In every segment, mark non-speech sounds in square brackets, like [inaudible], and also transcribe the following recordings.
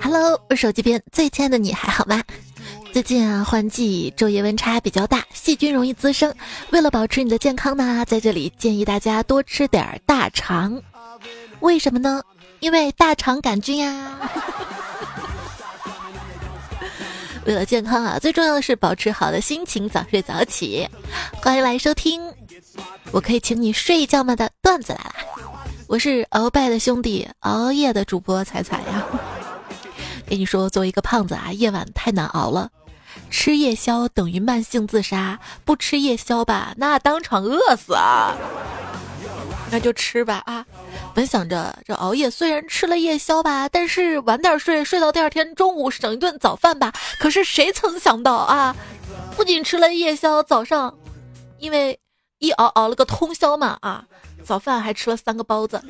Hello，我手机边最亲爱的你还好吗？最近啊，换季，昼夜温差比较大，细菌容易滋生。为了保持你的健康呢，在这里建议大家多吃点大肠。为什么呢？因为大肠杆菌呀。[laughs] 为了健康啊，最重要的是保持好的心情，早睡早起。欢迎来收听，我可以请你睡一觉吗的段子来了。我是鳌拜的兄弟，熬夜的主播彩彩呀。[laughs] 跟你说，作为一个胖子啊，夜晚太难熬了。吃夜宵等于慢性自杀，不吃夜宵吧，那当场饿死啊！那就吃吧啊！本想着这熬夜虽然吃了夜宵吧，但是晚点睡，睡到第二天中午省一顿早饭吧。可是谁曾想到啊，不仅吃了夜宵，早上因为一熬熬了个通宵嘛啊，早饭还吃了三个包子。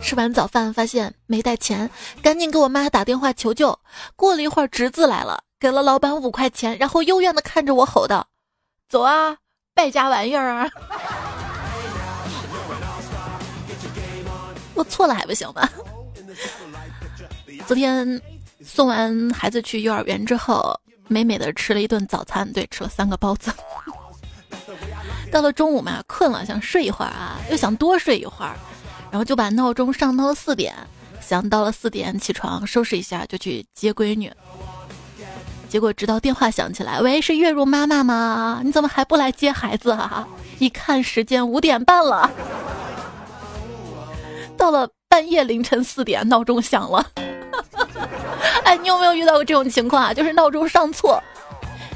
吃完早饭发现没带钱，赶紧给我妈打电话求救。过了一会儿，侄子来了，给了老板五块钱，然后幽怨的看着我吼道：“走啊，败家玩意儿啊！”我错了还不行吗？昨天送完孩子去幼儿园之后，美美的吃了一顿早餐，对，吃了三个包子。到了中午嘛，困了想睡一会儿啊，又想多睡一会儿。然后就把闹钟上到了四点，想到了四点起床收拾一下就去接闺女。结果直到电话响起来，喂，是月如妈妈吗？你怎么还不来接孩子啊？一看时间五点半了，到了半夜凌晨四点，闹钟响了。[laughs] 哎，你有没有遇到过这种情况啊？就是闹钟上错，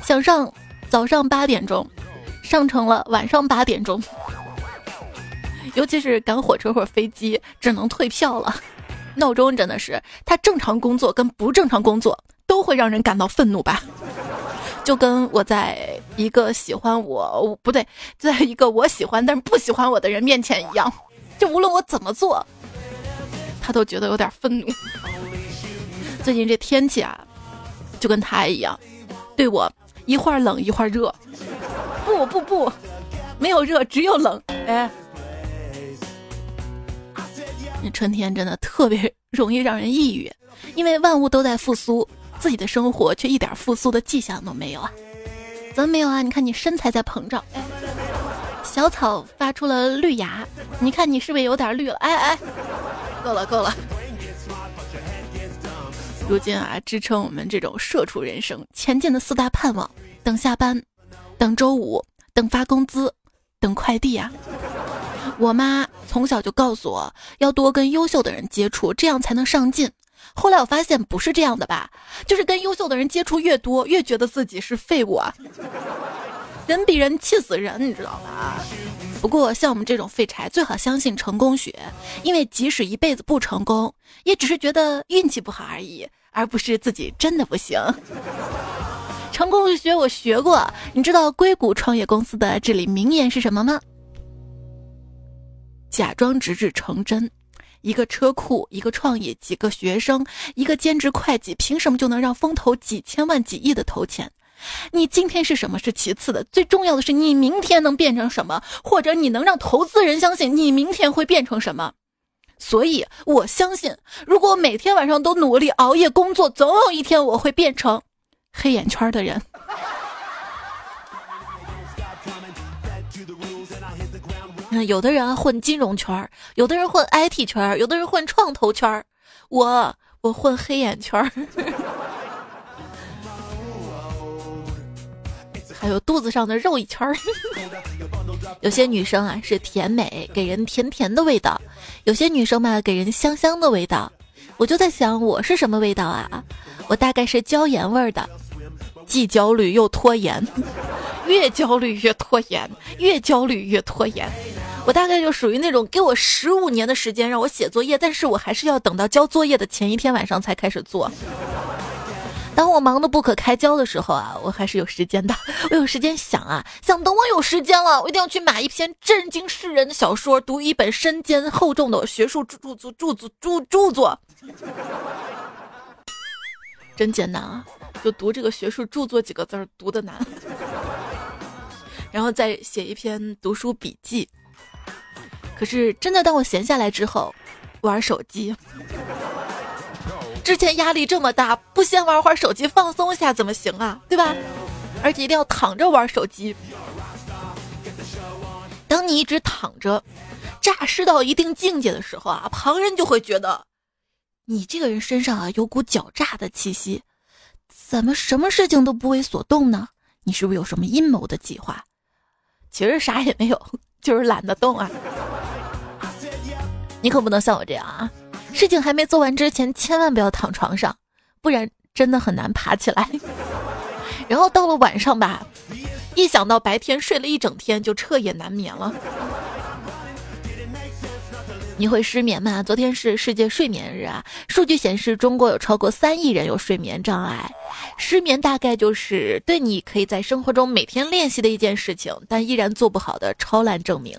想上早上八点钟，上成了晚上八点钟。[laughs] 尤其是赶火车或者飞机，只能退票了。闹钟真的是，它正常工作跟不正常工作都会让人感到愤怒吧？就跟我在一个喜欢我不对，在一个我喜欢但是不喜欢我的人面前一样，就无论我怎么做，他都觉得有点愤怒。最近这天气啊，就跟他一样，对我一会儿冷一会儿热。不不不，没有热，只有冷。哎。那春天真的特别容易让人抑郁，因为万物都在复苏，自己的生活却一点复苏的迹象都没有啊！怎么没有啊？你看你身材在膨胀，哎小草发出了绿芽，你看你是不是有点绿了？哎哎，够了够了！如今啊，支撑我们这种社畜人生前进的四大盼望：等下班，等周五，等发工资，等快递啊！我妈从小就告诉我要多跟优秀的人接触，这样才能上进。后来我发现不是这样的吧，就是跟优秀的人接触越多，越觉得自己是废物啊。人比人气死人，你知道吧？不过像我们这种废柴，最好相信成功学，因为即使一辈子不成功，也只是觉得运气不好而已，而不是自己真的不行。[laughs] 成功学我学过，你知道硅谷创业公司的至理名言是什么吗？假装直至成真，一个车库，一个创业，几个学生，一个兼职会计，凭什么就能让风投几千万、几亿的投钱？你今天是什么是其次的，最重要的是你明天能变成什么，或者你能让投资人相信你明天会变成什么。所以我相信，如果每天晚上都努力熬夜工作，总有一天我会变成黑眼圈的人。有的人混金融圈有的人混 IT 圈有的人混创投圈我我混黑眼圈还有肚子上的肉一圈儿有些女生啊是甜美，给人甜甜的味道；有些女生嘛，给人香香的味道。我就在想，我是什么味道啊？我大概是椒盐味儿的，既焦虑又拖延，[laughs] 越焦虑越拖延，越焦虑越拖延。我大概就属于那种给我十五年的时间让我写作业，但是我还是要等到交作业的前一天晚上才开始做。当我忙得不可开交的时候啊，我还是有时间的，我有时间想啊，想等我有时间了，我一定要去买一篇震惊世人的小说，读一本身兼厚重的学术著著著著著著作。真艰难啊，就读这个学术著作几个字儿读的难，然后再写一篇读书笔记。可是真的，当我闲下来之后，玩手机。之前压力这么大，不先玩会儿手机放松一下怎么行啊？对吧？而且一定要躺着玩手机。当你一直躺着，诈尸到一定境界的时候啊，旁人就会觉得，你这个人身上啊有股狡诈的气息，怎么什么事情都不为所动呢？你是不是有什么阴谋的计划？其实啥也没有，[laughs] 就是懒得动啊。你可不能像我这样啊！事情还没做完之前，千万不要躺床上，不然真的很难爬起来。[laughs] 然后到了晚上吧。一想到白天睡了一整天，就彻夜难眠了。你会失眠吗？昨天是世界睡眠日啊，数据显示中国有超过三亿人有睡眠障碍。失眠大概就是对你可以在生活中每天练习的一件事情，但依然做不好的超烂证明。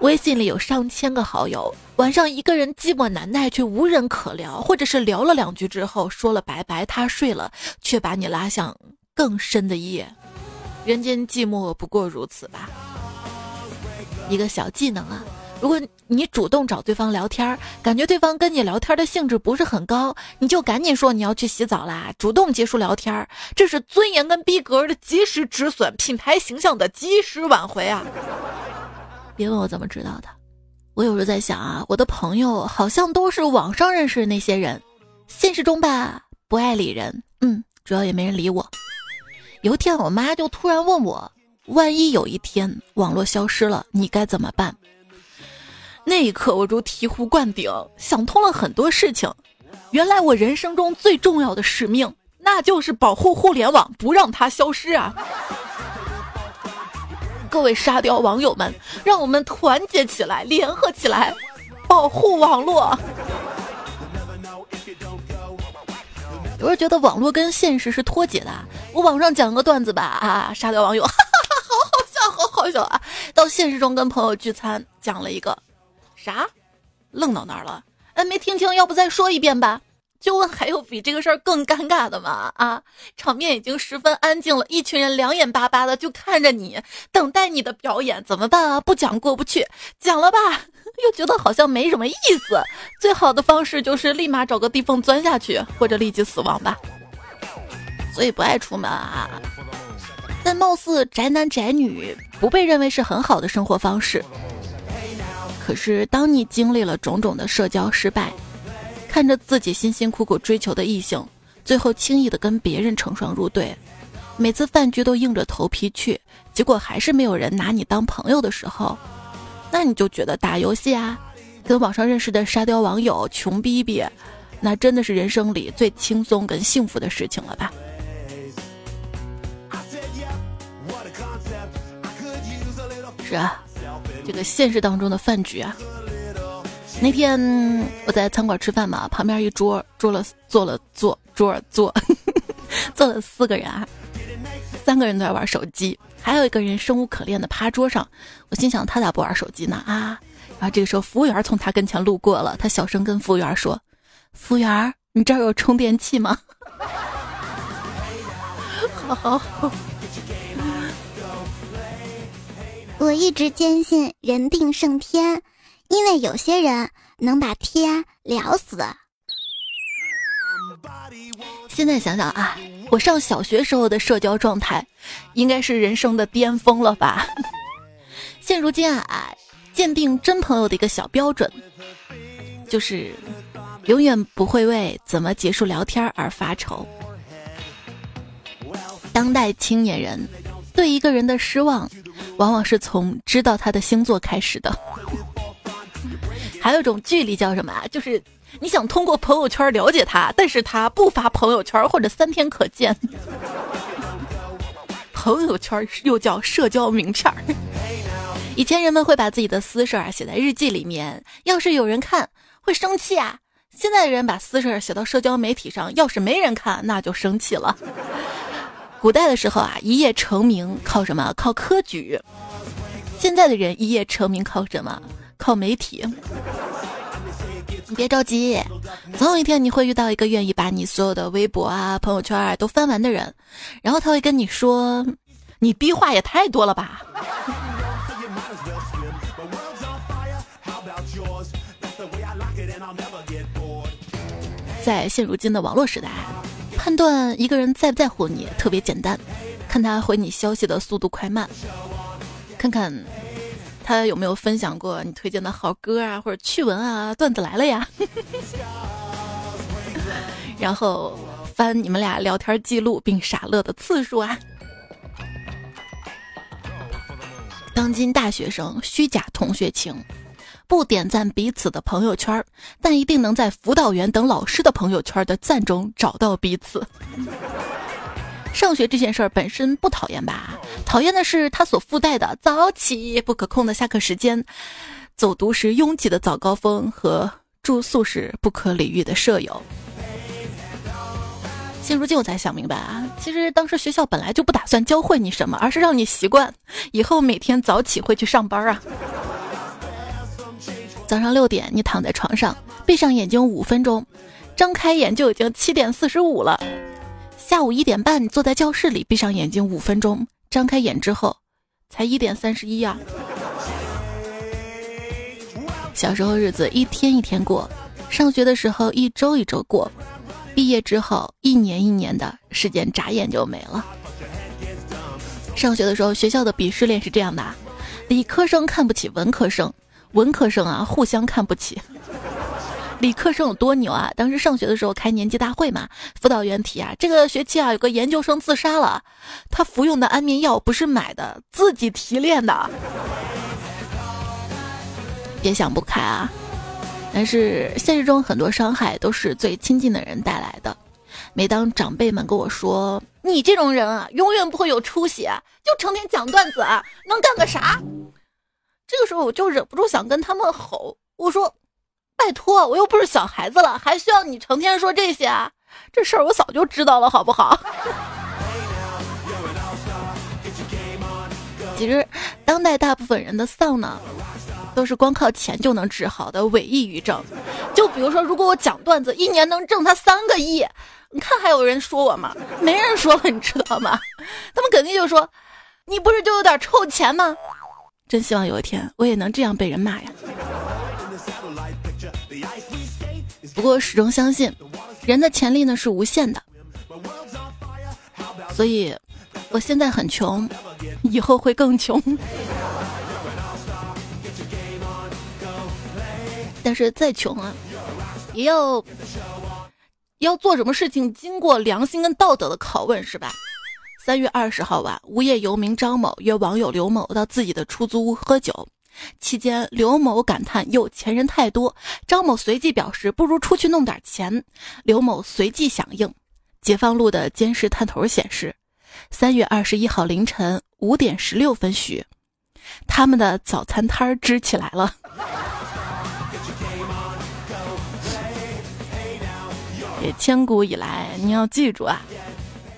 微信里有上千个好友，晚上一个人寂寞难耐却无人可聊，或者是聊了两句之后说了拜拜，他睡了，却把你拉向更深的夜。人间寂寞不过如此吧。一个小技能啊，如果你主动找对方聊天，感觉对方跟你聊天的兴致不是很高，你就赶紧说你要去洗澡啦，主动结束聊天，这是尊严跟逼格的及时止损，品牌形象的及时挽回啊！别问我怎么知道的，我有时候在想啊，我的朋友好像都是网上认识的那些人，现实中吧不爱理人，嗯，主要也没人理我。有一天，我妈就突然问我：“万一有一天网络消失了，你该怎么办？”那一刻，我如醍醐灌顶，想通了很多事情。原来我人生中最重要的使命，那就是保护互联网，不让它消失啊！各位沙雕网友们，让我们团结起来，联合起来，保护网络。有人觉得网络跟现实是脱节的。我网上讲个段子吧，啊，沙雕网友，哈哈哈，好好笑，好好笑啊！到现实中跟朋友聚餐，讲了一个啥，愣到那儿了。哎，没听清，要不再说一遍吧？就问还有比这个事儿更尴尬的吗？啊，场面已经十分安静了，一群人两眼巴巴的就看着你，等待你的表演，怎么办啊？不讲过不去，讲了吧，[laughs] 又觉得好像没什么意思。最好的方式就是立马找个地缝钻下去，或者立即死亡吧。所以不爱出门啊。但貌似宅男宅女不被认为是很好的生活方式。可是当你经历了种种的社交失败，看着自己辛辛苦苦追求的异性，最后轻易的跟别人成双入对，每次饭局都硬着头皮去，结果还是没有人拿你当朋友的时候，那你就觉得打游戏啊，跟网上认识的沙雕网友穷逼逼，那真的是人生里最轻松跟幸福的事情了吧？是啊，这个现实当中的饭局啊。那天我在餐馆吃饭嘛，旁边一桌坐了坐了坐桌坐，[laughs] 坐了四个人啊，三个人都在玩手机，还有一个人生无可恋的趴桌上。我心想他咋不玩手机呢啊？然后这个时候服务员从他跟前路过了，他小声跟服务员说：“服务员，你这儿有充电器吗？” [laughs] 好，我一直坚信人定胜天。因为有些人能把天聊死。现在想想啊，我上小学时候的社交状态，应该是人生的巅峰了吧？[laughs] 现如今啊，鉴定真朋友的一个小标准，就是永远不会为怎么结束聊天而发愁。当代青年人对一个人的失望，往往是从知道他的星座开始的。[laughs] 还有一种距离叫什么啊？就是你想通过朋友圈了解他，但是他不发朋友圈或者三天可见。[laughs] 朋友圈又叫社交名片儿。[laughs] 以前人们会把自己的私事儿写在日记里面，要是有人看会生气啊。现在的人把私事儿写到社交媒体上，要是没人看那就生气了。古代的时候啊，一夜成名靠什么？靠科举。现在的人一夜成名靠什么？靠媒体，你别着急，总有一天你会遇到一个愿意把你所有的微博啊、朋友圈啊都翻完的人，然后他会跟你说：“你逼话也太多了吧。”在现如今的网络时代，判断一个人在不在乎你特别简单，看他回你消息的速度快慢，看看他有没有分享过你推荐的好歌啊，或者趣闻啊，段子来了呀。[laughs] 然后翻你们俩聊天记录并傻乐的次数啊。当今大学生虚假同学情。不点赞彼此的朋友圈，但一定能在辅导员等老师的朋友圈的赞中找到彼此。上学这件事儿本身不讨厌吧？讨厌的是它所附带的早起、不可控的下课时间、走读时拥挤的早高峰和住宿时不可理喻的舍友。现如今我才想明白啊，其实当时学校本来就不打算教会你什么，而是让你习惯以后每天早起会去上班啊。早上六点，你躺在床上，闭上眼睛五分钟，张开眼就已经七点四十五了。下午一点半，坐在教室里，闭上眼睛五分钟，张开眼之后，才一点三十一啊。小时候日子一天一天过，上学的时候一周一周过，毕业之后一年一年的时间眨眼就没了。上学的时候，学校的鄙视链是这样的：理科生看不起文科生。文科生啊，互相看不起。理科生有多牛啊？当时上学的时候开年级大会嘛，辅导员提啊，这个学期啊有个研究生自杀了，他服用的安眠药不是买的，自己提炼的。别想不开啊！但是现实中很多伤害都是最亲近的人带来的。每当长辈们跟我说你这种人啊，永远不会有出息，就成天讲段子啊，能干个啥？这个时候我就忍不住想跟他们吼，我说：“拜托，我又不是小孩子了，还需要你成天说这些啊？这事儿我早就知道了，好不好？”其实，当代大部分人的丧呢，都是光靠钱就能治好的伪抑郁症。就比如说，如果我讲段子，一年能挣他三个亿，你看还有人说我吗？没人说了，你知道吗？[laughs] 他们肯定就说：“你不是就有点臭钱吗？”真希望有一天我也能这样被人骂呀！不过始终相信，人的潜力呢是无限的，所以我现在很穷，以后会更穷。但是再穷啊，也要要做什么事情经过良心跟道德的拷问，是吧？三月二十号晚，无业游民张某约网友刘某到自己的出租屋喝酒，期间刘某感叹有钱人太多，张某随即表示不如出去弄点钱，刘某随即响应。解放路的监视探头显示，三月二十一号凌晨五点十六分许，他们的早餐摊支起来了。[laughs] 也千古以来，你要记住啊。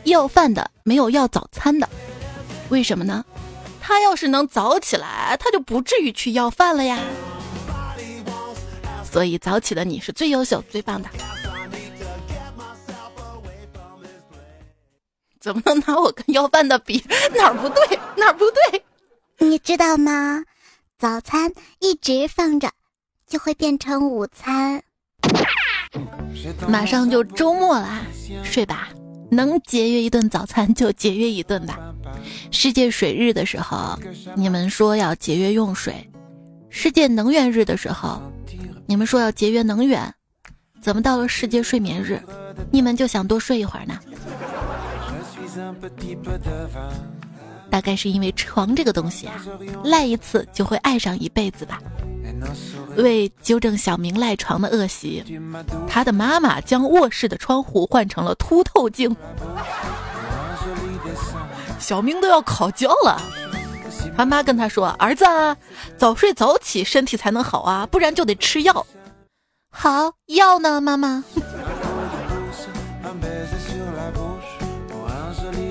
要饭的没有要早餐的，为什么呢？他要是能早起来，他就不至于去要饭了呀。所以早起的你是最优秀、最棒的。怎么能拿我跟要饭的比？哪儿不对？哪儿不对？你知道吗？早餐一直放着，就会变成午餐。马上就周末啦，睡吧。能节约一顿早餐就节约一顿吧。世界水日的时候，你们说要节约用水；世界能源日的时候，你们说要节约能源。怎么到了世界睡眠日，你们就想多睡一会儿呢？大概是因为床这个东西啊，赖一次就会爱上一辈子吧。为纠正小明赖床的恶习，他的妈妈将卧室的窗户换成了凸透镜。小明都要考教了，他妈跟他说：“儿子，啊早睡早起身体才能好啊，不然就得吃药。”好，药呢，妈妈？[laughs]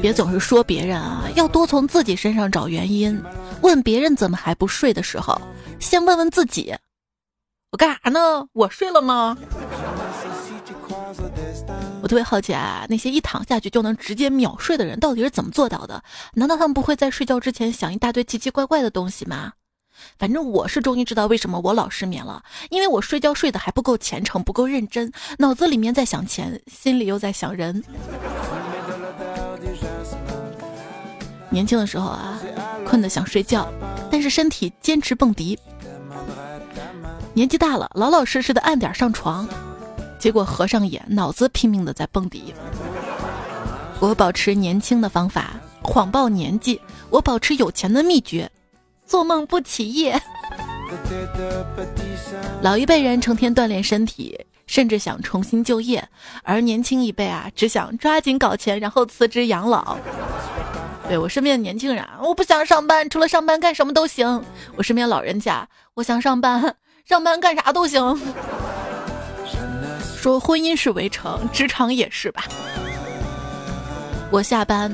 别总是说别人啊，要多从自己身上找原因。问别人怎么还不睡的时候，先问问自己。我干啥呢？我睡了吗？我特别好奇啊，那些一躺下去就能直接秒睡的人到底是怎么做到的？难道他们不会在睡觉之前想一大堆奇奇怪怪的东西吗？反正我是终于知道为什么我老失眠了，因为我睡觉睡得还不够虔诚，不够认真，脑子里面在想钱，心里又在想人。年轻的时候啊，困得想睡觉，但是身体坚持蹦迪。年纪大了，老老实实的按点上床，结果合上眼，脑子拼命的在蹦迪。我保持年轻的方法，谎报年纪；我保持有钱的秘诀，做梦不起夜。老一辈人成天锻炼身体，甚至想重新就业，而年轻一辈啊，只想抓紧搞钱，然后辞职养老。对我身边的年轻人，我不想上班，除了上班干什么都行。我身边老人家，我想上班，上班干啥都行。说婚姻是围城，职场也是吧？我下班，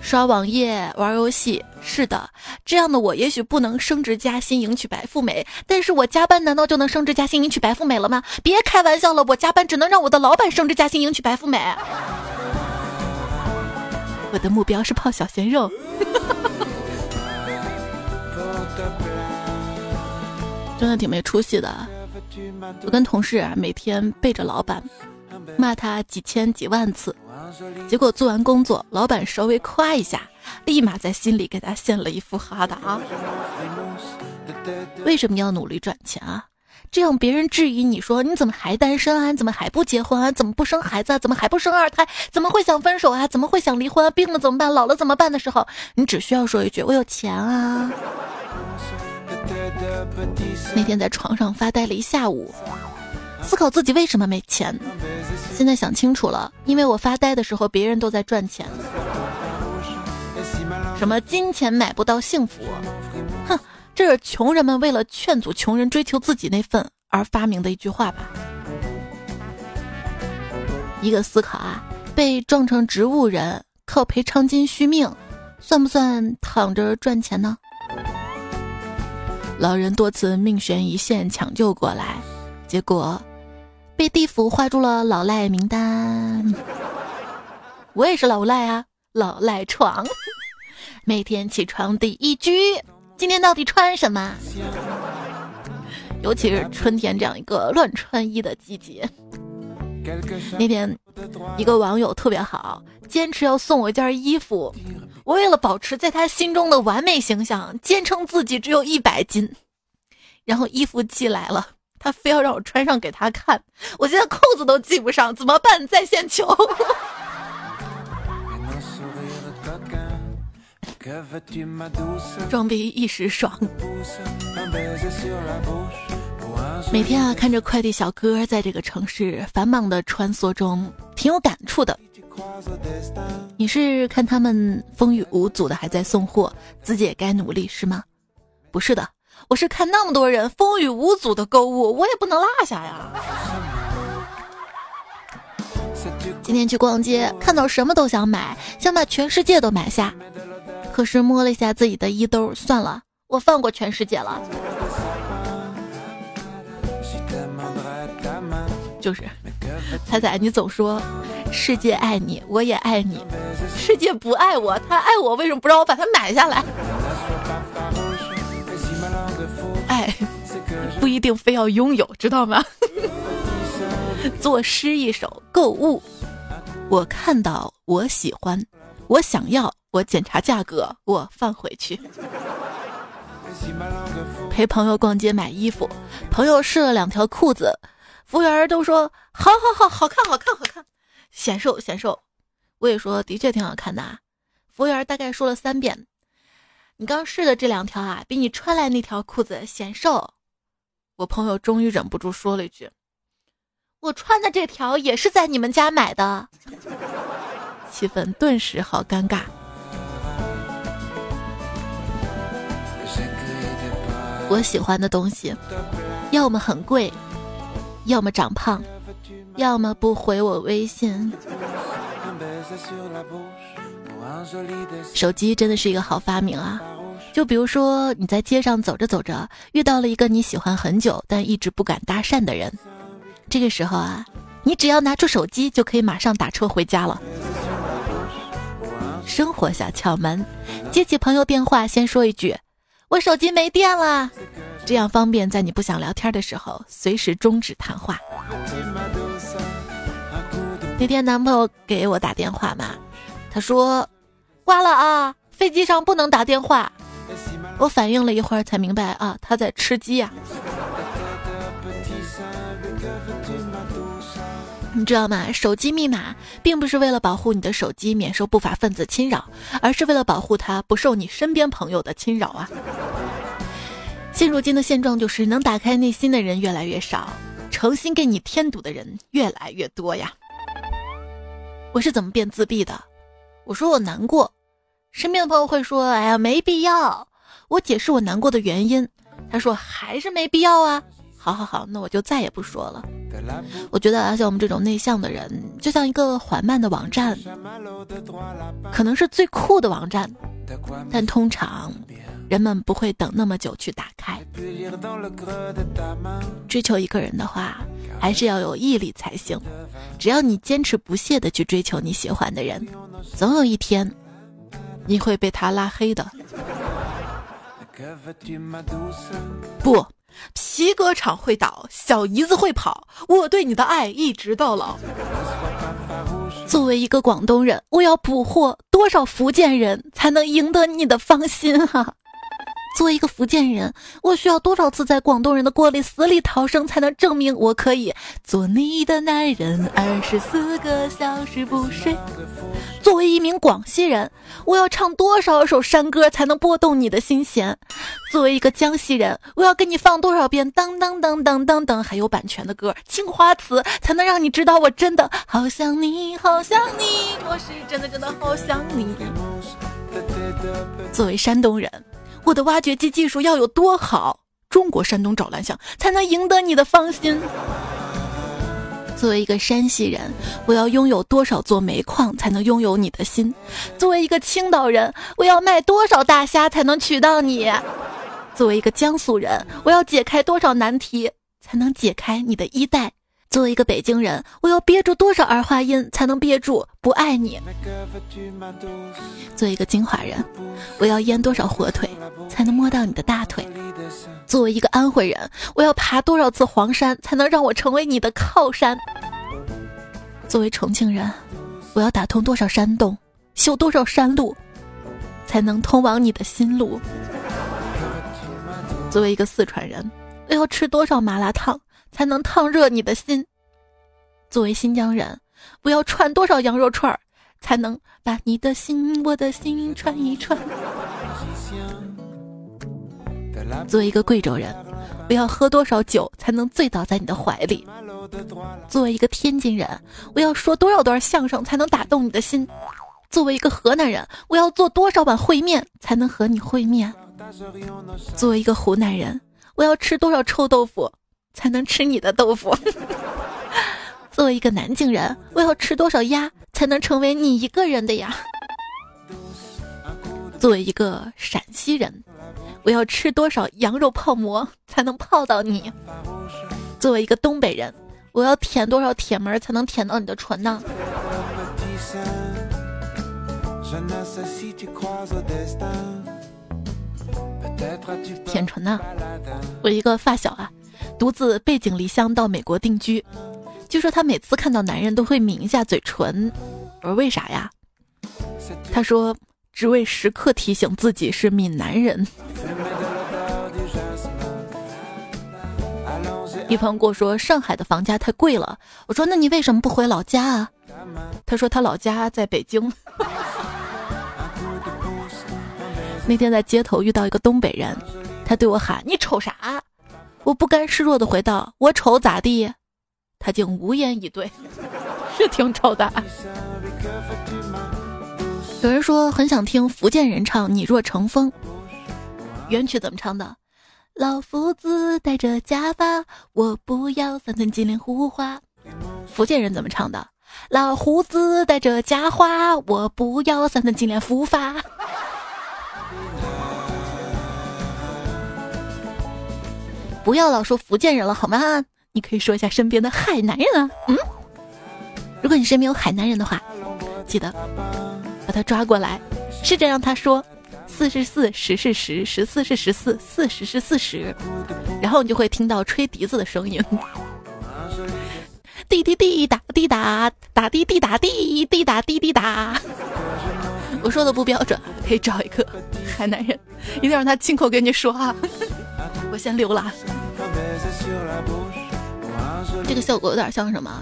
刷网页、玩游戏，是的，这样的我也许不能升职加薪、迎娶白富美，但是我加班难道就能升职加薪、迎娶白富美了吗？别开玩笑了，我加班只能让我的老板升职加薪、迎娶白富美。我的目标是泡小鲜肉，[laughs] 真的挺没出息的。我跟同事啊，每天背着老板，骂他几千几万次，结果做完工作，老板稍微夸一下，立马在心里给他献了一副哈达。为什么要努力赚钱啊？这样别人质疑你说你怎么还单身啊？怎么还不结婚啊？怎么不生孩子？啊？怎么还不生二胎？怎么会想分手啊？怎么会想离婚啊？病了怎么办？老了怎么办的时候，你只需要说一句：“我有钱啊。”那天在床上发呆了一下午，思考自己为什么没钱。现在想清楚了，因为我发呆的时候，别人都在赚钱。什么金钱买不到幸福？哼。这是穷人们为了劝阻穷人追求自己那份而发明的一句话吧？一个思考啊，被撞成植物人靠赔偿金续命，算不算躺着赚钱呢？老人多次命悬一线抢救过来，结果被地府划入了老赖名单。我也是老赖啊，老赖床，每天起床第一句。今天到底穿什么？尤其是春天这样一个乱穿衣的季节。那天，一个网友特别好，坚持要送我一件衣服。我为了保持在他心中的完美形象，坚称自己只有一百斤。然后衣服寄来了，他非要让我穿上给他看。我现在扣子都系不上，怎么办？在线求。装逼一时爽。每天啊，看着快递小哥在这个城市繁忙的穿梭中，挺有感触的。你是看他们风雨无阻的还在送货，自己也该努力是吗？不是的，我是看那么多人风雨无阻的购物，我也不能落下呀。今天去逛街，看到什么都想买，想把全世界都买下。可是摸了一下自己的衣兜，算了，我放过全世界了。就是，彩彩，你总说世界爱你，我也爱你，世界不爱我，他爱我，为什么不让我把它买下来？爱不一定非要拥有，知道吗？[laughs] 作诗一首，购物，我看到，我喜欢，我想要。我检查价格，我放回去。陪朋友逛街买衣服，朋友试了两条裤子，服务员都说好好好，好看好看好看，显瘦显瘦。我也说的确挺好看的啊。服务员大概说了三遍，你刚试的这两条啊，比你穿来那条裤子显瘦。我朋友终于忍不住说了一句：“我穿的这条也是在你们家买的。[laughs] ”气氛顿时好尴尬。我喜欢的东西，要么很贵，要么长胖，要么不回我微信。手机真的是一个好发明啊！就比如说你在街上走着走着，遇到了一个你喜欢很久但一直不敢搭讪的人，这个时候啊，你只要拿出手机就可以马上打车回家了。生活小窍门：接起朋友电话，先说一句。我手机没电了。这样方便在你不想聊天的时候随时终止谈话。那天男朋友给我打电话嘛，他说挂了啊，飞机上不能打电话。我反应了一会儿才明白啊，他在吃鸡呀。你知道吗？手机密码并不是为了保护你的手机免受不法分子侵扰，而是为了保护它不受你身边朋友的侵扰啊。现如今的现状就是，能打开内心的人越来越少，诚心给你添堵的人越来越多呀。我是怎么变自闭的？我说我难过，身边的朋友会说：“哎呀，没必要。”我解释我难过的原因，他说：“还是没必要啊。”好好好，那我就再也不说了。我觉得，像我们这种内向的人，就像一个缓慢的网站，可能是最酷的网站，但通常人们不会等那么久去打开。追求一个人的话，还是要有毅力才行。只要你坚持不懈的去追求你喜欢的人，总有一天，你会被他拉黑的。不。皮革厂会倒，小姨子会跑。我对你的爱一直到老。作为一个广东人，我要捕获多少福建人才能赢得你的芳心啊？作为一个福建人，我需要多少次在广东人的锅里死里逃生，才能证明我可以做你的男人二十四个小时不睡？作为一名广西人，我要唱多少首山歌才能拨动你的心弦？作为一个江西人，我要给你放多少遍当当当当当当还有版权的歌、青花瓷，才能让你知道我真的好想你，好想你，我是真的真的好想你。作为山东人。我的挖掘机技术要有多好？中国山东找蓝翔才能赢得你的芳心。作为一个山西人，我要拥有多少座煤矿才能拥有你的心？作为一个青岛人，我要卖多少大虾才能娶到你？作为一个江苏人，我要解开多少难题才能解开你的衣带？作为一个北京人，我要憋住多少儿化音才能憋住不爱你？作为一个金华人，我要腌多少火腿才能摸到你的大腿？作为一个安徽人，我要爬多少次黄山才能让我成为你的靠山？作为重庆人，我要打通多少山洞，修多少山路，才能通往你的心路？作为一个四川人，我要吃多少麻辣烫？才能烫热你的心。作为新疆人，我要串多少羊肉串儿，才能把你的心、我的心串一串？作为一个贵州人，我要喝多少酒才能醉倒在你的怀里？作为一个天津人，我要说多少段相声才能打动你的心？作为一个河南人，我要做多少碗烩面才能和你会面？作为一个湖南人，我要吃多少臭豆腐？才能吃你的豆腐。[laughs] 作为一个南京人，我要吃多少鸭才能成为你一个人的呀？作为一个陕西人，我要吃多少羊肉泡馍才能泡到你？作为一个东北人，我要舔多少铁门才能舔到你的唇呢？舔唇呢？我一个发小啊。独自背井离乡到美国定居，据说他每次看到男人都会抿一下嘴唇。我说为啥呀？他说只为时刻提醒自己是闽南人。一朋友跟我说上海的房价太贵了，我说那你为什么不回老家啊？他说他老家在北京。那天在街头遇到一个东北人，他对我喊：“你瞅啥？”我不甘示弱的回道：“我丑咋地？”他竟无言以对，[laughs] 是挺丑的。有人说很想听福建人唱《你若成风》，原曲怎么唱的？老夫子戴着假发，我不要三寸金莲胡花。福建人怎么唱的？老胡子戴着假花，我不要三寸金莲胡发。不要老说福建人了好吗？你可以说一下身边的海南人啊。嗯，如果你身边有海南人的话，记得把他抓过来，试着让他说四是四，十是十，十四是十四，四十是四十，然后你就会听到吹笛子的声音，[laughs] 滴滴滴答滴答答滴滴答滴滴答滴滴答。我说的不标准，可以找一个海南人，一定要让他亲口跟你说啊。我先溜了。这个效果有点像什么？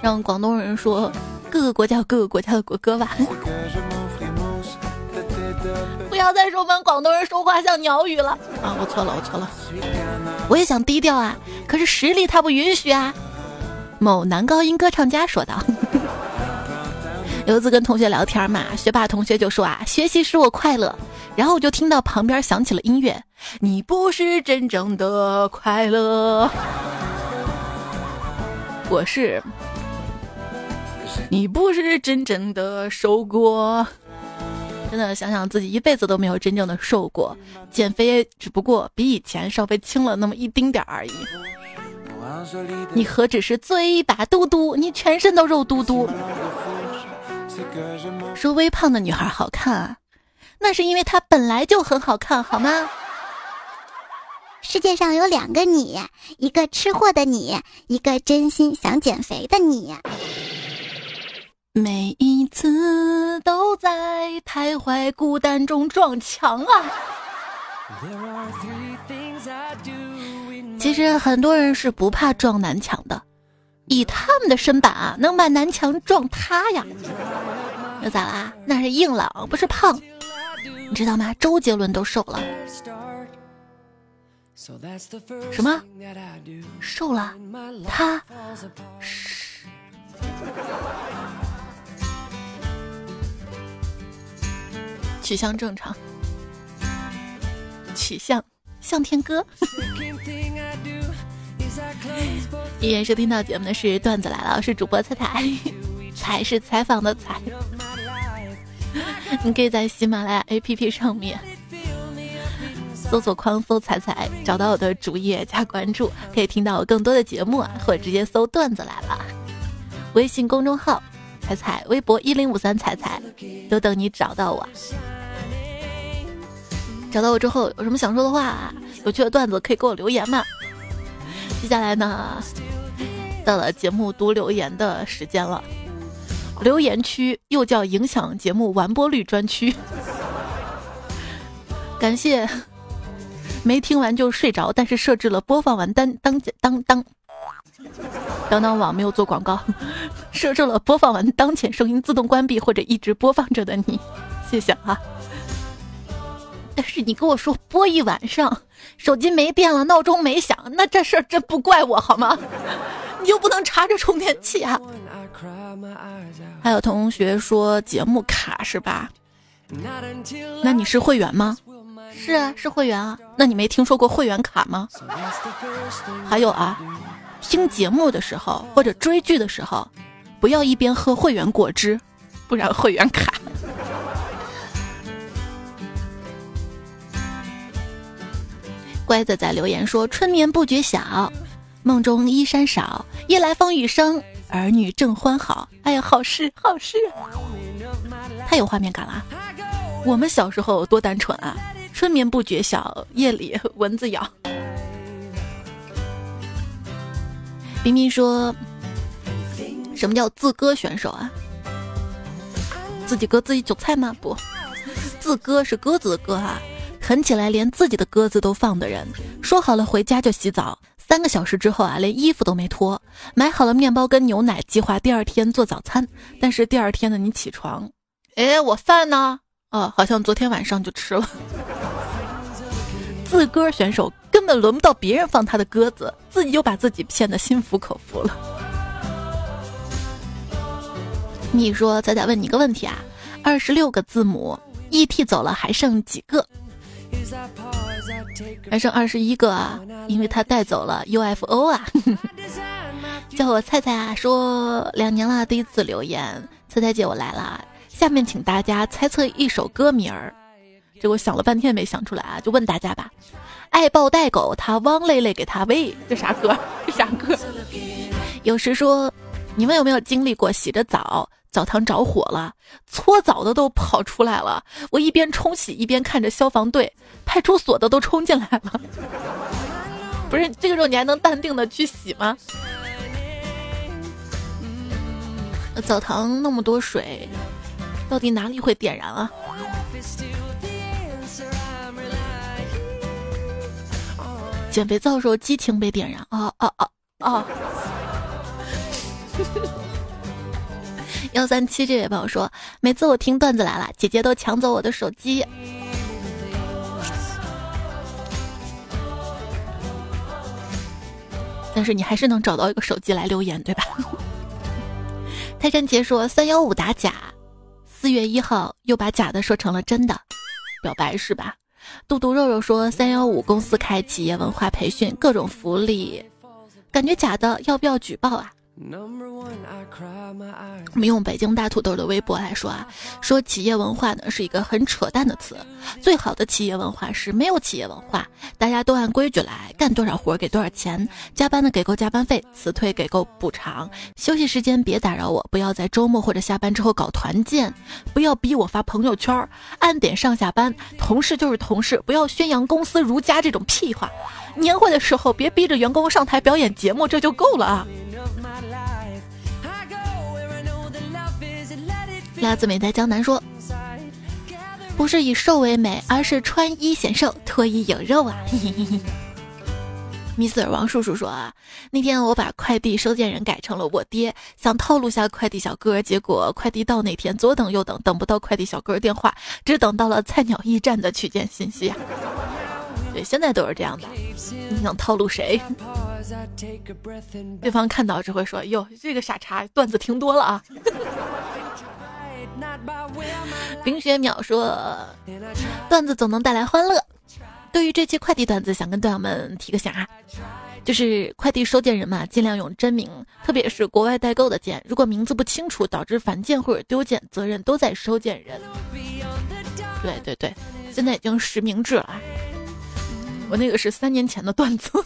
让广东人说各个国家有各个国家的国歌吧。[laughs] 不要再说我们广东人说话像鸟语了啊！我错了，我错了。我也想低调啊，可是实力它不允许啊。某男高音歌唱家说道。[laughs] 有一次跟同学聊天嘛，学霸同学就说啊，学习使我快乐。然后我就听到旁边响起了音乐，你不是真正的快乐。我是，你不是真正的受过。真的想想自己一辈子都没有真正的瘦过，减肥只不过比以前稍微轻了那么一丁点儿而已。你何止是嘴巴嘟嘟，你全身都肉嘟嘟。说微胖的女孩好看啊，那是因为她本来就很好看，好吗？世界上有两个你，一个吃货的你，一个真心想减肥的你。每一次都在徘徊孤单中撞墙啊！其实很多人是不怕撞南墙的，以他们的身板啊，能把南墙撞塌呀。那咋啦？那是硬朗，不是胖。你知道吗？周杰伦都瘦了。什么？瘦了？他？取向正常，取向向天歌。依然收听到节目的是段子来了，是主播彩彩，彩是采访的采。[laughs] 你可以在喜马拉雅 APP 上面。搜索框搜彩彩，找到我的主页加关注，可以听到我更多的节目啊，或者直接搜段子来了。微信公众号彩彩，微博一零五三彩彩，都等你找到我。找到我之后有什么想说的话，有趣的段子可以给我留言嘛。接下来呢，到了节目读留言的时间了，留言区又叫影响节目完播率专区，感谢。没听完就睡着，但是设置了播放完当当当当，当当网没有做广告，设置了播放完当前声音自动关闭或者一直播放着的你，谢谢啊。但是你跟我说播一晚上，手机没电了，闹钟没响，那这事儿真不怪我好吗？你又不能插着充电器啊。还有同学说节目卡是吧？那你是会员吗？是啊，是会员啊。那你没听说过会员卡吗？还有啊，听节目的时候或者追剧的时候，不要一边喝会员果汁，不然会员卡。乖仔仔留言说：“春眠不觉晓，梦中衣衫少，夜来风雨声，儿女正欢好。”哎呀，好事好事，太有画面感了。我们小时候多单纯啊！春眠不觉晓，夜里蚊子咬。冰冰说：“什么叫自割选手啊？自己割自己韭菜吗？不，自割是鸽子的割啊！狠起来连自己的鸽子都放的人，说好了回家就洗澡，三个小时之后啊，连衣服都没脱，买好了面包跟牛奶，计划第二天做早餐。但是第二天呢，你起床，哎，我饭呢？哦，好像昨天晚上就吃了。”自歌选手根本轮不到别人放他的鸽子，自己就把自己骗得心服口服了。你说，仔仔问你个问题啊，二十六个字母，E.T. 走了还剩几个？还剩二十一个啊，因为他带走了 U.F.O. 啊。[laughs] 叫我菜菜啊，说两年了，第一次留言，菜菜姐我来了，下面请大家猜测一首歌名儿。结果想了半天没想出来啊，就问大家吧。爱抱带狗，他汪累累给他喂，这啥歌？这啥歌？有时说，你们有没有经历过洗着澡，澡堂着火了，搓澡的都跑出来了。我一边冲洗一边看着消防队、派出所的都冲进来了。[laughs] 不是这个时候你还能淡定的去洗吗？澡堂那么多水，到底哪里会点燃啊？减肥皂时候激情被点燃啊啊啊啊！幺三七这位朋友说，每次我听段子来了，姐姐都抢走我的手机，但是你还是能找到一个手机来留言，对吧？泰山杰说三幺五打假，四月一号又把假的说成了真的，表白是吧？嘟嘟肉肉说三幺五公司开企业文化培训，各种福利，感觉假的，要不要举报啊？我们用北京大土豆的微博来说啊，说企业文化呢是一个很扯淡的词。最好的企业文化是没有企业文化，大家都按规矩来，干多少活给多少钱，加班的给够加班费，辞退给够补偿，休息时间别打扰我，不要在周末或者下班之后搞团建，不要逼我发朋友圈，按点上下班，同事就是同事，不要宣扬公司如家这种屁话。年会的时候别逼着员工上台表演节目，这就够了啊。辣子美在江南说：“不是以瘦为美，而是穿衣显瘦，脱衣有肉啊。[laughs] ”米斯尔王叔叔说：“啊，那天我把快递收件人改成了我爹，想套路下快递小哥，结果快递到那天左等右等，等不到快递小哥电话，只等到了菜鸟驿站的取件信息啊。[laughs] 对，现在都是这样的。你想套路谁？对方看到只会说：哟，这个傻叉，段子听多了啊。”冰雪淼说：“段子总能带来欢乐。对于这期快递段子，想跟段友们提个醒啊，就是快递收件人嘛，尽量用真名，特别是国外代购的件，如果名字不清楚导致返件或者丢件，责任都在收件人。对对对，现在已经实名制了。我那个是三年前的段子。[laughs]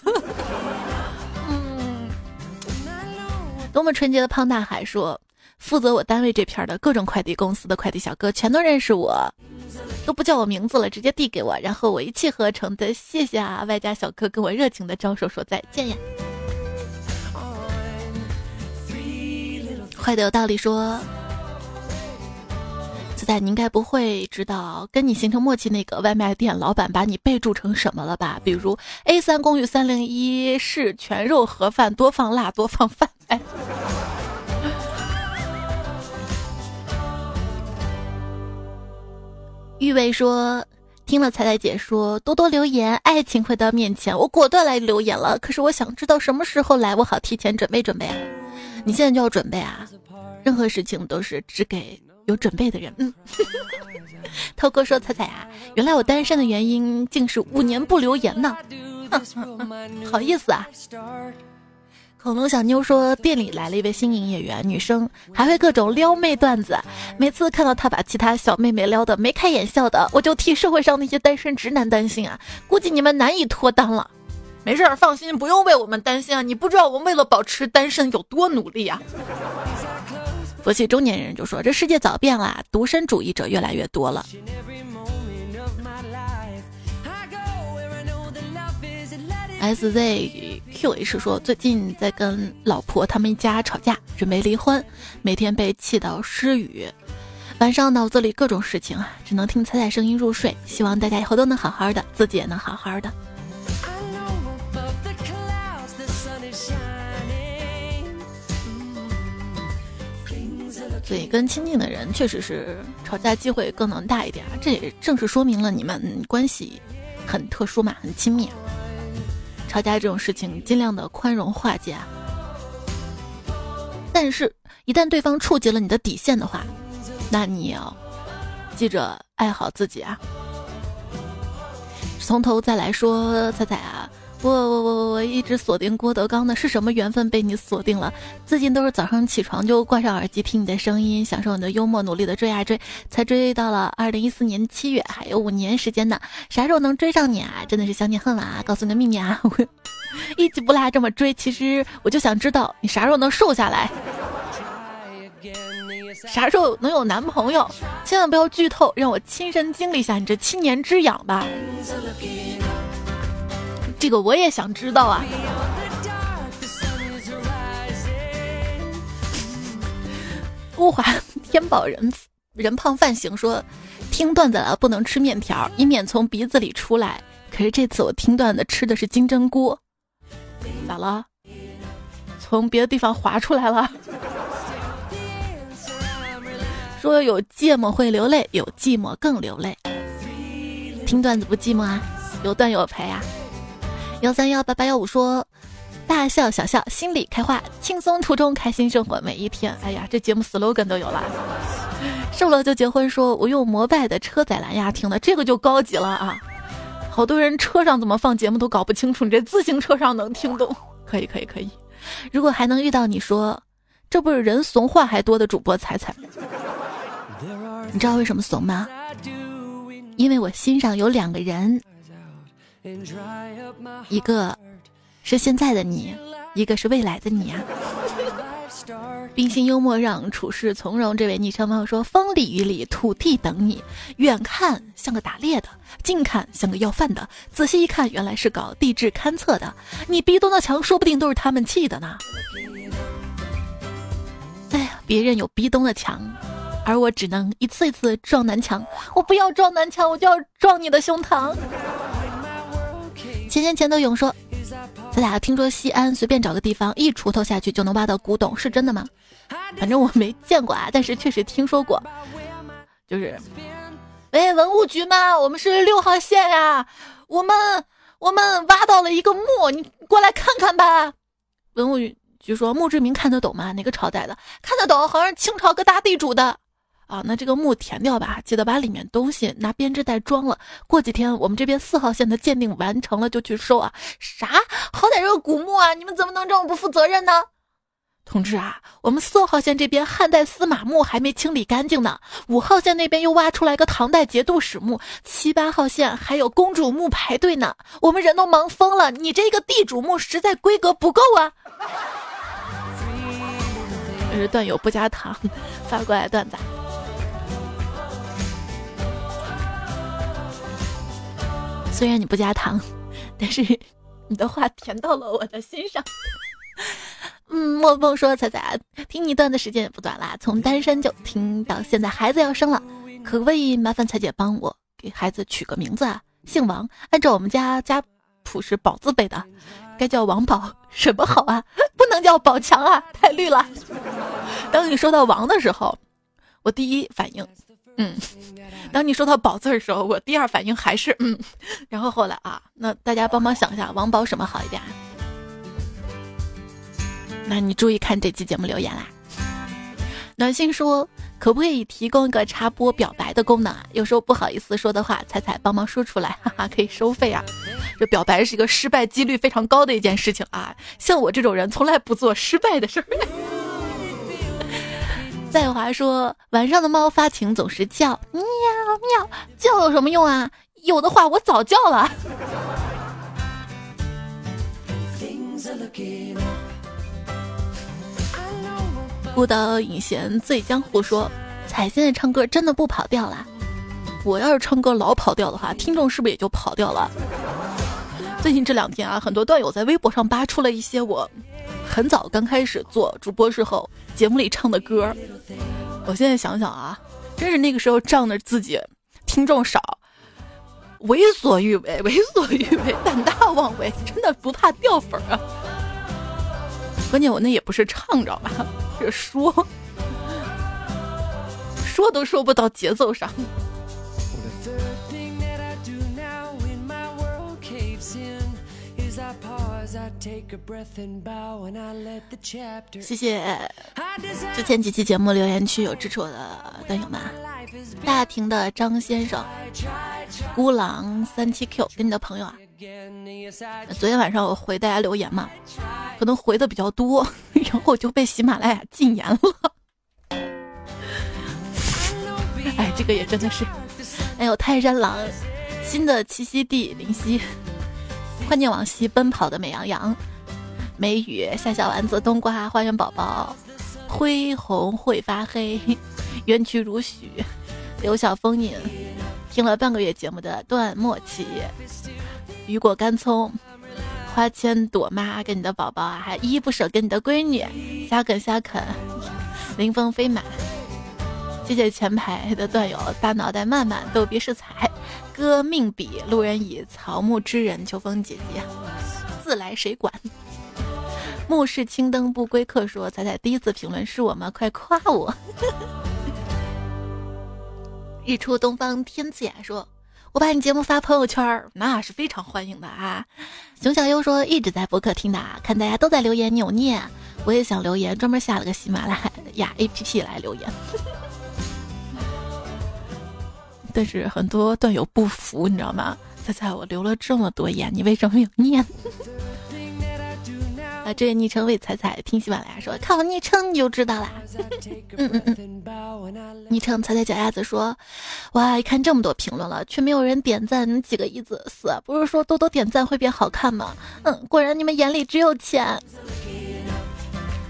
多么纯洁的胖大海说。”负责我单位这片的各种快递公司的快递小哥全都认识我，都不叫我名字了，直接递给我，然后我一气呵成的谢谢啊，外加小哥跟我热情的招手说再见呀。坏的有道理说，子仔你应该不会知道跟你形成默契那个外卖店老板把你备注成什么了吧？比如 A 三公寓三零一是全肉盒饭，多放辣多放饭，哎。玉伟说：“听了彩彩姐说多多留言，爱情会到面前，我果断来留言了。可是我想知道什么时候来，我好提前准备准备啊！你现在就要准备啊！任何事情都是只给有准备的人。”嗯，[laughs] 涛哥说：“彩彩啊，原来我单身的原因竟是五年不留言呢，[laughs] 好意思啊。”恐龙小妞说：“店里来了一位新营业员，女生，还会各种撩妹段子。每次看到她把其他小妹妹撩的眉开眼笑的，我就替社会上那些单身直男担心啊！估计你们难以脱单了。没事儿，放心，不用为我们担心啊！你不知道我们为了保持单身有多努力啊！”佛系中年人就说：“这世界早变了，独身主义者越来越多了。” S Z Q H 说：“最近在跟老婆他们一家吵架，准备离婚，每天被气到失语，晚上脑子里各种事情啊，只能听彩彩声音入睡。希望大家以后都能好好的，自己也能好好的。”所以跟亲近的人确实是吵架机会更能大一点，这也正是说明了你们关系很特殊嘛，很亲密。吵架这种事情，尽量的宽容化解。但是，一旦对方触及了你的底线的话，那你要记着爱好自己啊。从头再来说，彩彩啊。我我我我一直锁定郭德纲的，是什么缘分被你锁定了？最近都是早上起床就挂上耳机听你的声音，享受你的幽默，努力的追啊追，才追到了二零一四年七月，还有五年时间呢，啥时候能追上你啊？真的是想你恨了啊！告诉你个秘密啊，我一集不拉这么追，其实我就想知道你啥时候能瘦下来。啥时候能有男朋友？千万不要剧透，让我亲身经历一下你这七年之痒吧。这个我也想知道啊。物华天宝人人胖饭行说，听段子了不能吃面条，以免从鼻子里出来。可是这次我听段子吃的是金针菇，咋了？从别的地方滑出来了？说有芥末会流泪，有寂寞更流泪。听段子不寂寞啊，有段友陪啊。幺三幺八八幺五说。大笑小笑，心里开花，轻松途中开心生活每一天。哎呀，这节目 slogan 都有了。瘦了就结婚，说我用摩拜的车载蓝牙听的，这个就高级了啊！好多人车上怎么放节目都搞不清楚，你这自行车上能听懂？可以可以可以。如果还能遇到你说，这不是人怂话还多的主播彩彩，你知道为什么怂吗？因为我心上有两个人，一个。是现在的你，一个是未来的你啊！[laughs] 冰心幽默让处事从容。这位昵称朋友说：“风里雨里，土地等你。远看像个打猎的，近看像个要饭的，仔细一看，原来是搞地质勘测的。你逼咚的墙，说不定都是他们砌的呢。”哎呀，别人有逼咚的墙，而我只能一次一次撞南墙。我不要撞南墙，我就要撞你的胸膛。钱钱钱德勇说。咱俩听说西安随便找个地方一锄头下去就能挖到古董，是真的吗？反正我没见过啊，[laughs] 但是确实听说过。就是，喂，文物局吗？我们是六号线呀，我们我们挖到了一个墓，你过来看看吧。文物局说墓志铭看得懂吗？哪个朝代的？看得懂，好像清朝个大地主的。啊，那这个墓填掉吧，记得把里面东西拿编织袋装了。过几天我们这边四号线的鉴定完成了就去收啊。啥？好歹是个古墓啊，你们怎么能这么不负责任呢？同志啊，我们四号线这边汉代司马墓还没清理干净呢，五号线那边又挖出来个唐代节度使墓，七八号线还有公主墓排队呢，我们人都忙疯了。你这个地主墓实在规格不够啊！是段友不加糖发过来段子。虽然你不加糖，但是你的话甜到了我的心上。嗯，莫风说：“彩彩，听你段的时间也不短啦，从单身就听到现在，孩子要生了，可不可以麻烦彩姐帮我给孩子取个名字啊？姓王，按照我们家家谱是宝字辈的，该叫王宝，什么好啊？不能叫宝强啊，太绿了。当你说到王的时候，我第一反应。”嗯，当你说到宝字的时候，我第二反应还是嗯，[laughs] 然后后来啊，那大家帮忙想一下，王宝什么好一点？那你注意看这期节目留言啦。暖心说，可不可以提供一个插播表白的功能啊？有时候不好意思说的话，彩彩帮忙说出来，[laughs] 哈哈，可以收费啊。这表白是一个失败几率非常高的一件事情啊，像我这种人从来不做失败的事儿。在华说，晚上的猫发情总是叫喵喵，叫有什么用啊？有的话我早叫了。[laughs] 孤岛隐贤醉江湖说，彩现在唱歌真的不跑调了。我要是唱歌老跑调的话，听众是不是也就跑调了？最近这两天啊，很多段友在微博上扒出了一些我。很早刚开始做主播时候，节目里唱的歌，我现在想想啊，真是那个时候仗着自己听众少，为所欲为，[laughs] 为所欲为，胆大妄为，真的不怕掉粉啊！关键我那也不是唱，着吧？是说，说都说不到节奏上。谢谢之前几期节目留言区有支持我的段友们，大庭的张先生，孤狼三七 Q 跟你的朋友啊，昨天晚上我回大家留言嘛，可能回的比较多，[laughs] 然后我就被喜马拉雅禁言了。[laughs] 哎，这个也真的是，哎呦泰山狼，新的栖息地灵犀。怀念往昔奔跑的美羊羊，梅雨夏小丸子冬瓜花园宝宝，恢宏会发黑，[laughs] 园区如许，刘晓风影。听了半个月节目的段莫奇，雨果干葱，花千朵妈跟你的宝宝啊，还依依不舍跟你的闺女，瞎啃瞎啃，林峰飞马，谢谢前排的段友，大脑袋慢慢逗比是彩，哥命比路人乙，草木之人秋风姐姐，自来谁管？目视青灯不归客，说彩彩第一次评论是我吗？快夸我！[laughs] 日出东方天赐眼说：“我把你节目发朋友圈，那是非常欢迎的啊。”熊小优说：“一直在博客听的，啊看大家都在留言扭捏，我也想留言，专门下了个喜马拉雅 APP 来留言。但是很多段友不服，你知道吗？猜猜我留了这么多言，你为什么没有念？” [laughs] 啊，这位昵称为彩彩听喜马拉雅说，看我昵称你就知道啦。[laughs] 嗯嗯嗯，昵称彩彩脚丫子说，哇，一看这么多评论了，却没有人点赞，你们几个意思？不是说多多点赞会变好看吗？嗯，果然你们眼里只有钱。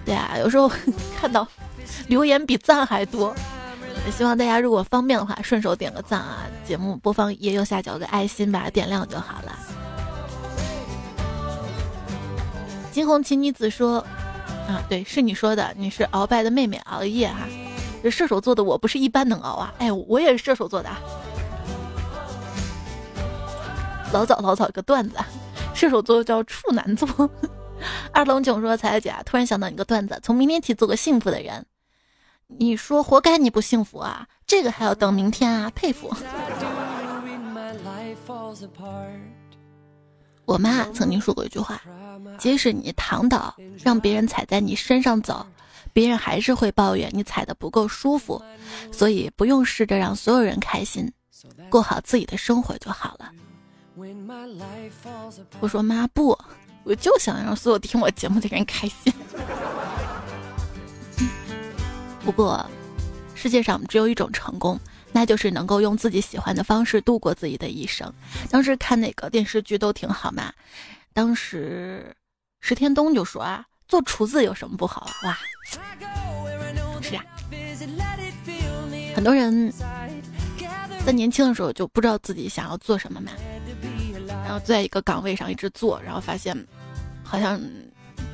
对啊，有时候 [laughs] 看到留言比赞还多，希望大家如果方便的话，顺手点个赞啊，节目播放页右下角个爱心，把它点亮就好了。金红旗女子说：“啊，对，是你说的，你是鳌拜的妹妹，熬夜哈。这射手座的我不是一般能熬啊，哎，我也是射手座的。老早老早一个段子，射手座叫处男座。[laughs] 二龙囧说：彩彩姐，突然想到一个段子，从明天起做个幸福的人。你说活该你不幸福啊？这个还要等明天啊？佩服。[laughs] ”我妈曾经说过一句话：“即使你躺倒，让别人踩在你身上走，别人还是会抱怨你踩的不够舒服。所以不用试着让所有人开心，过好自己的生活就好了。”我说：“妈不，我就想让所有听我节目的人开心。不过，世界上只有一种成功。”那就是能够用自己喜欢的方式度过自己的一生。当时看哪个电视剧都挺好嘛。当时石天东就说啊，做厨子有什么不好啊？哇，是啊。很多人在年轻的时候就不知道自己想要做什么嘛，然后在一个岗位上一直做，然后发现好像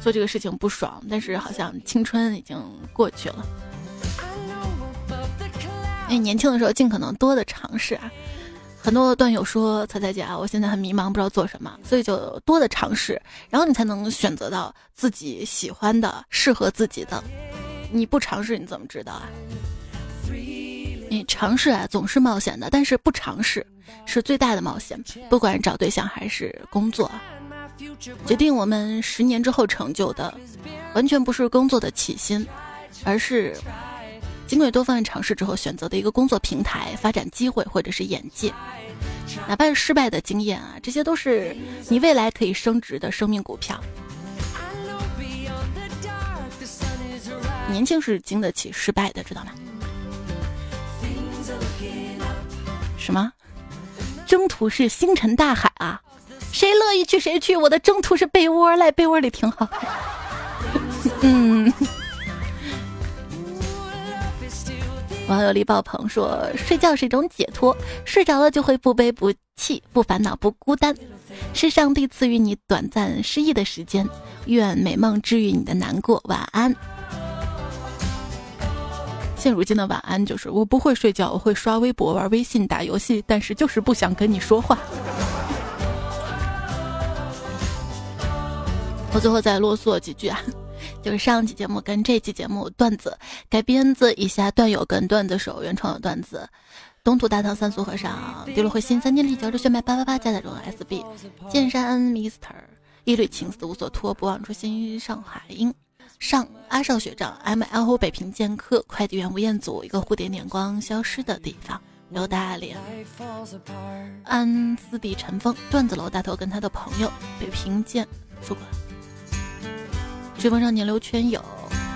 做这个事情不爽，但是好像青春已经过去了。因为年轻的时候尽可能多的尝试啊，很多段友说彩彩姐啊，我现在很迷茫，不知道做什么，所以就多的尝试，然后你才能选择到自己喜欢的、适合自己的。你不尝试你怎么知道啊？你尝试啊总是冒险的，但是不尝试是最大的冒险。不管是找对象还是工作，决定我们十年之后成就的，完全不是工作的起薪，而是。经过多方面尝试之后，选择的一个工作平台、发展机会或者是眼界，哪怕是失败的经验啊，这些都是你未来可以升值的生命股票。年轻是经得起失败的，知道吗？什么？征途是星辰大海啊，谁乐意去谁去，我的征途是被窝，赖被窝里挺好。[laughs] 嗯。网友李宝鹏说：“睡觉是一种解脱，睡着了就会不悲不气、不烦恼、不孤单，是上帝赐予你短暂失意的时间。愿美梦治愈你的难过，晚安。”现如今的晚安就是我不会睡觉，我会刷微博、玩微信、打游戏，但是就是不想跟你说话。我最后再啰嗦几句啊。就是上期节目跟这期节目段子改编自以下段友跟段子手原创的段子：东土大唐三俗和尚，丢了灰心三千里，嚼着血脉八八八，加载中 SB，剑山 Mister，一缕情丝无所托，不忘初心上海音，上阿少学长 MLO 北平剑客，快递员吴彦祖，一个蝴蝶点光消失的地方，刘大脸，安斯蒂尘封，段子楼大头跟他的朋友北平剑说过。追风少年刘全友，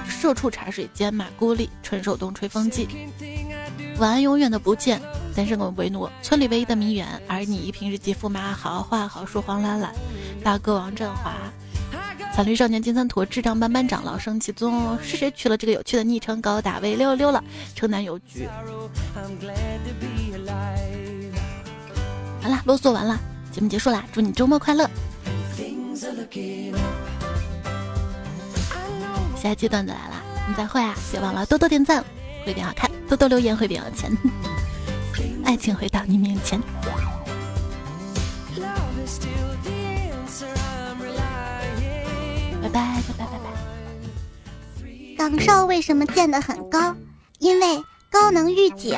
社畜茶水间马孤立，纯手动吹风机。晚安，永远的不见。单身狗维诺，村里唯一的名媛，而你一瓶日记驸马，好话好说黄懒懒。大哥王振华，彩绿少年金三坨智障班班长老生气宗是谁取了这个有趣的昵称？高大威溜溜了，城南邮局。好啦，啰嗦完了，节目结束啦，祝你周末快乐。下阶段的来了，你再会啊，别忘了多多点赞，会变好看，多多留言会变有钱。[laughs] 爱情回到你面前。拜拜拜拜拜拜。港哨为什么建得很高？因为高能预警。